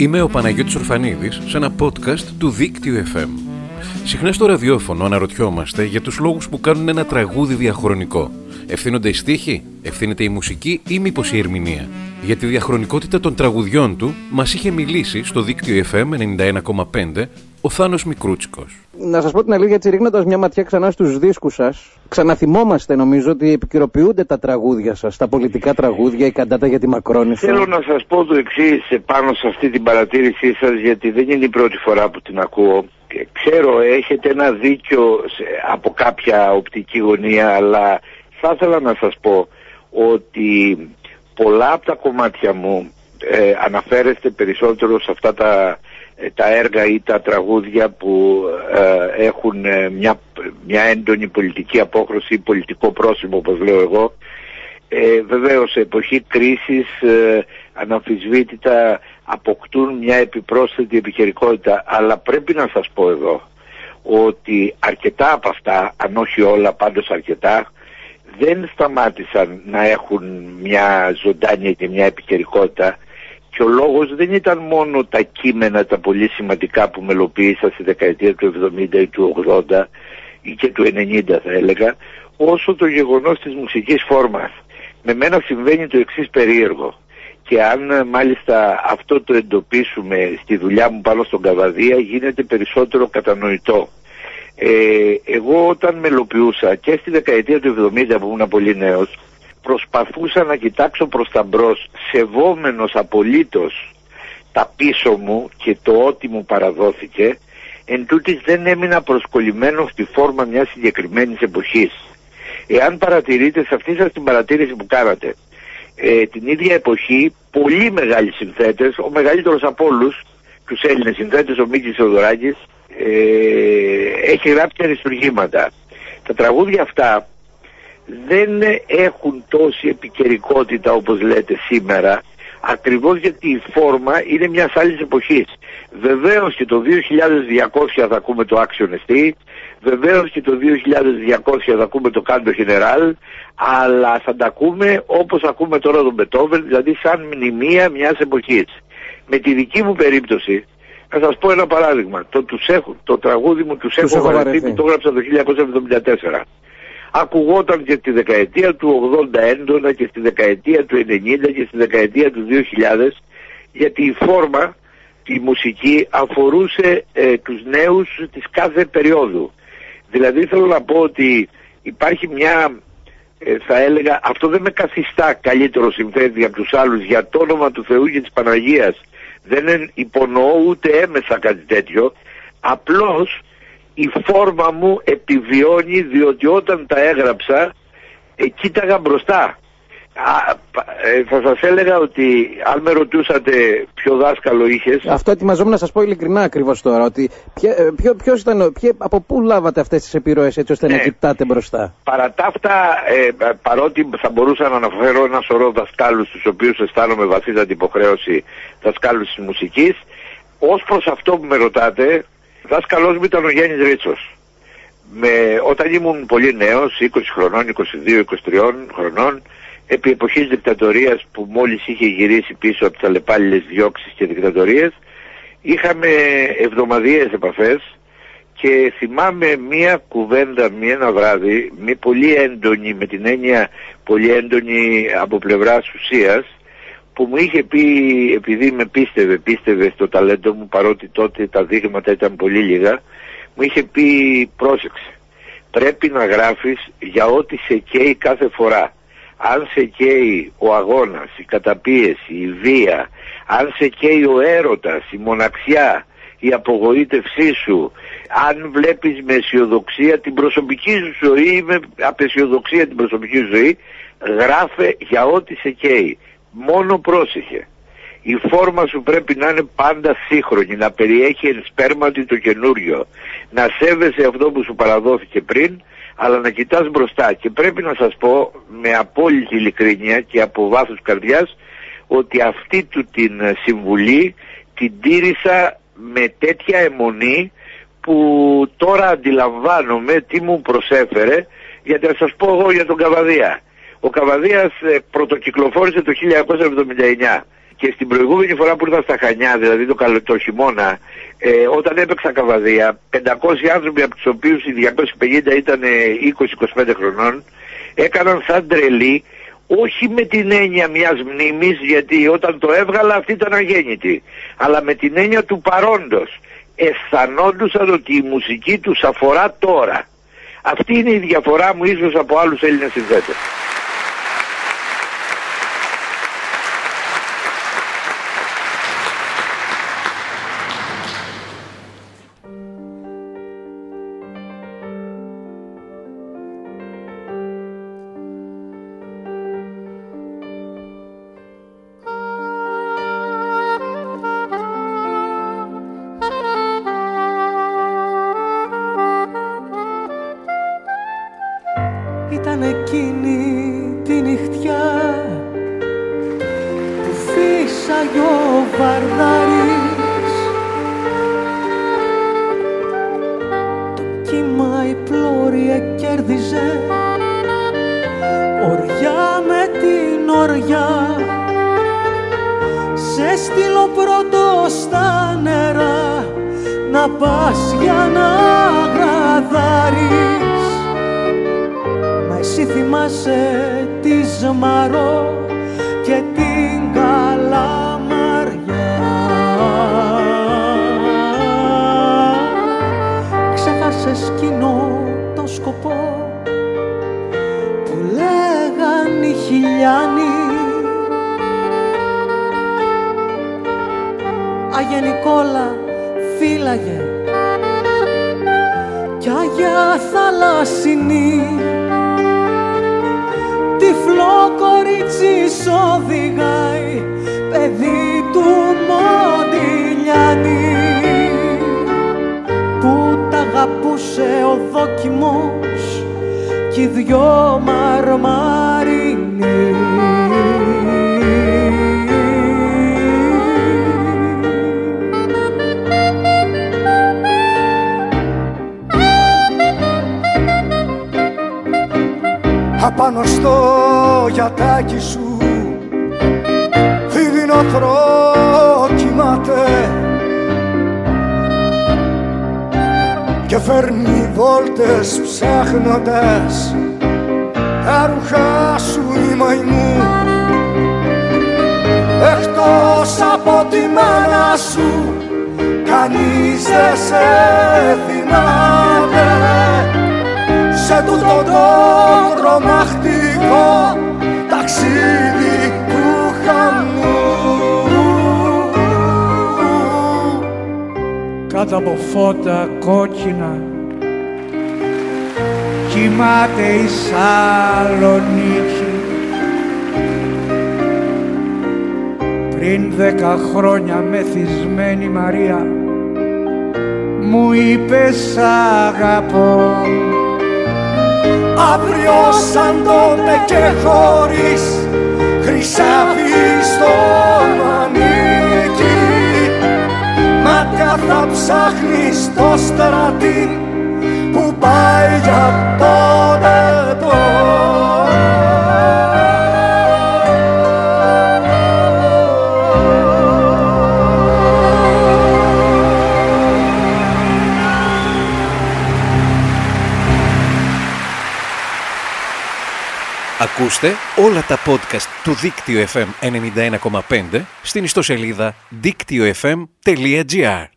Είμαι ο Παναγιώτης Ορφανίδης σε ένα podcast του Δίκτυου FM. Συχνά στο ραδιόφωνο αναρωτιόμαστε για τους λόγους που κάνουν ένα τραγούδι διαχρονικό. Ευθύνονται οι στίχοι, ευθύνεται η μουσική ή μήπως η ερμηνεία. Για τη διαχρονικότητα των τραγουδιών του μας είχε μιλήσει στο Δίκτυο FM 91,5 ο Θάνος Μικρούτσικος. Να σας πω την αλήθεια, έτσι ρίχνοντας μια ματιά ξανά στους δίσκους σας, ξαναθυμόμαστε νομίζω ότι επικαιροποιούνται τα τραγούδια σας, τα πολιτικά τραγούδια, η καντάτα για τη Μακρόνισσα. Θέλω να σας πω το εξής πάνω σε αυτή την παρατήρησή σας, γιατί δεν είναι η πρώτη φορά που την ακούω. Ξέρω, έχετε ένα δίκιο από κάποια οπτική γωνία, αλλά θα ήθελα να σας πω ότι πολλά από τα κομμάτια μου ε, αναφέρεστε περισσότερο σε αυτά τα ε, τα έργα ή τα τραγούδια που ε, έχουν ε, μια, μια έντονη πολιτική απόχρωση ή πολιτικό πρόσημο όπως λέω εγώ ε, βεβαίως σε εποχή κρίσης ε, αναμφισβήτητα αποκτούν μια επιπρόσθετη επιχειρικότητα αλλά πρέπει να σας πω εδώ ότι αρκετά από αυτά αν όχι όλα πάντως αρκετά δεν σταμάτησαν να έχουν μια ζωντάνια και μια επικαιρικότητα και ο λόγος δεν ήταν μόνο τα κείμενα τα πολύ σημαντικά που μελοποίησα στη δεκαετία του 70 ή του 80 ή και του 90 θα έλεγα, όσο το γεγονός της μουσικής φόρμας. Με μένα συμβαίνει το εξής περίεργο. Και αν ε, μάλιστα αυτό το εντοπίσουμε στη δουλειά μου πάνω στον Καβαδία γίνεται περισσότερο κατανοητό. Ε, εγώ όταν μελοποιούσα και στη δεκαετία του 70 που ήμουν πολύ νέος προσπαθούσα να κοιτάξω προς τα μπρος σεβόμενος απολύτως τα πίσω μου και το ό,τι μου παραδόθηκε εν τούτης δεν έμεινα προσκολλημένο στη φόρμα μιας συγκεκριμένης εποχής. Εάν παρατηρείτε σε αυτή σας την παρατήρηση που κάνατε ε, την ίδια εποχή πολύ μεγάλοι συνθέτες, ο μεγαλύτερος από όλους τους Έλληνες συνθέτες, ο Μίκης Θεοδωράκης ε, έχει γράψει αριστουργήματα. Τα τραγούδια αυτά δεν έχουν τόση επικαιρικότητα όπως λέτε σήμερα ακριβώς γιατί η φόρμα είναι μιας άλλης εποχής. Βεβαίως και το 2200 θα ακούμε το Action ST, βεβαίως και το 2200 θα ακούμε το Canto General, αλλά θα τα ακούμε όπως ακούμε τώρα τον Beethoven, δηλαδή σαν μνημεία μιας εποχής. Με τη δική μου περίπτωση, θα σας πω ένα παράδειγμα, το, τους έχω, το τραγούδι μου «Τους, έχω βαρεθεί» το έγραψα το 1974 ακουγόταν και στη δεκαετία του 80 έντονα και στη δεκαετία του 90 και στη δεκαετία του 2000 γιατί η φόρμα, η μουσική αφορούσε ε, τους νέους της κάθε περίοδου. Δηλαδή θέλω να πω ότι υπάρχει μια, ε, θα έλεγα, αυτό δεν με καθιστά καλύτερο συμφέρει από τους άλλους για το όνομα του Θεού και της Παναγίας. Δεν υπονοώ ούτε έμεσα κάτι τέτοιο. Απλώς η φόρμα μου επιβιώνει διότι όταν τα έγραψα ε, κοίταγα μπροστά. Α, ε, θα σας έλεγα ότι αν με ρωτούσατε ποιο δάσκαλο είχες... Αυτό ετοιμαζόμουν να σας πω ειλικρινά ακριβώς τώρα, ότι ποιο, ε, ποιο, ποιος ήταν, ποιο, από πού λάβατε αυτές τις επιρροές έτσι ώστε να ναι. κοιτάτε μπροστά; Παρά τα αυτά, ε, παρότι θα μπορούσα να αναφέρω ένα σωρό δασκάλους τους οποίους αισθάνομαι βαθύτατη υποχρέωση δασκάλους της μουσικής, ως προς αυτό που με ρωτάτε, Δάσκαλός μου ήταν ο Γιάννης Ρίτσος. Με, όταν ήμουν πολύ νέος, 20 χρονών, 22-23 χρονών, επί εποχής δικτατορίας που μόλις είχε γυρίσει πίσω από τις αλλεπάλληλες διώξεις και δικτατορίες, είχαμε εβδομαδιαίες επαφές και θυμάμαι μία κουβέντα, μία ένα βράδυ, μη πολύ έντονη, με την έννοια πολύ έντονη από πλευράς ουσίας, που μου είχε πει, επειδή με πίστευε, πίστευε στο ταλέντο μου, παρότι τότε τα δείγματα ήταν πολύ λίγα, μου είχε πει πρόσεξε, πρέπει να γράφεις για ό,τι σε καίει κάθε φορά. Αν σε καίει ο αγώνας, η καταπίεση, η βία, αν σε καίει ο έρωτας, η μοναξιά, η απογοήτευσή σου, αν βλέπεις με αισιοδοξία την προσωπική σου ζωή ή με απεσιοδοξία την προσωπική σου ζωή, γράφε για ό,τι σε καίει μόνο πρόσεχε. Η φόρμα σου πρέπει να είναι πάντα σύγχρονη, να περιέχει εν σπέρματι το καινούριο, να σέβεσαι αυτό που σου παραδόθηκε πριν, αλλά να κοιτάς μπροστά. Και πρέπει να σας πω με απόλυτη ειλικρίνεια και από βάθος καρδιάς ότι αυτή του την συμβουλή την τήρησα με τέτοια αιμονή που τώρα αντιλαμβάνομαι τι μου προσέφερε γιατί να σας πω εγώ για τον Καβαδία. Ο Καβαδίας ε, πρωτοκυκλοφόρησε το 1979 και στην προηγούμενη φορά που ήρθα στα Χανιά, δηλαδή το, καλο, χειμώνα, ε, όταν έπαιξα καβαδία, 500 άνθρωποι από τους οποίους οι 250 ήταν ε, 20-25 χρονών, έκαναν σαν τρελή, όχι με την έννοια μιας μνήμης, γιατί όταν το έβγαλα αυτή ήταν αγέννητη, αλλά με την έννοια του παρόντος. Αισθανόντουσαν ότι η μουσική τους αφορά τώρα. Αυτή είναι η διαφορά μου ίσως από άλλους Έλληνες συνθέτες. φωτιά που φύσαγε ο Βαρδάρης. Το κύμα η πλώρη κέρδιζε οριά με την οριά σε στείλω πρώτος στα νερά. Να πας για να γραδάρεις. Εσύ θυμάσαι τη Σμαρό και την Καλαμαριά. Ξέχασε κοινό το σκοπό που λέγαν οι χιλιάνοι. Άγια Νικόλα φύλαγε. Κι Άγια Θαλάσσινη κορίτσι σ' οδηγάει παιδί του Μοντιλιάνη που τα αγαπούσε ο δόκιμος και οι δυο μαρμαρινοί απάνω στο γιατάκι σου. Δεινόθρο κοιμάται και φέρνει βόλτες ψάχνοντας. Τα ρούχα σου η μαϊμού. Εκτός από τη μάνα σου κανείς δεν σε θυμάται σε τούτο το τρομακτικό ταξίδι του χαμού Κάτω από φώτα κόκκινα κοιμάται η Σαλονίκη πριν δέκα χρόνια μεθυσμένη Μαρία μου είπες σ' αγαπώ αύριο σαν τότε και χωρίς χρυσάφι στο μανίκι. Μάτια θα ψάχνεις το στρατή που πάει για πάντα Ακούστε όλα τα podcast του Δίκτυο FM 91,5 στην ιστοσελίδα δίκτυοfm.gr.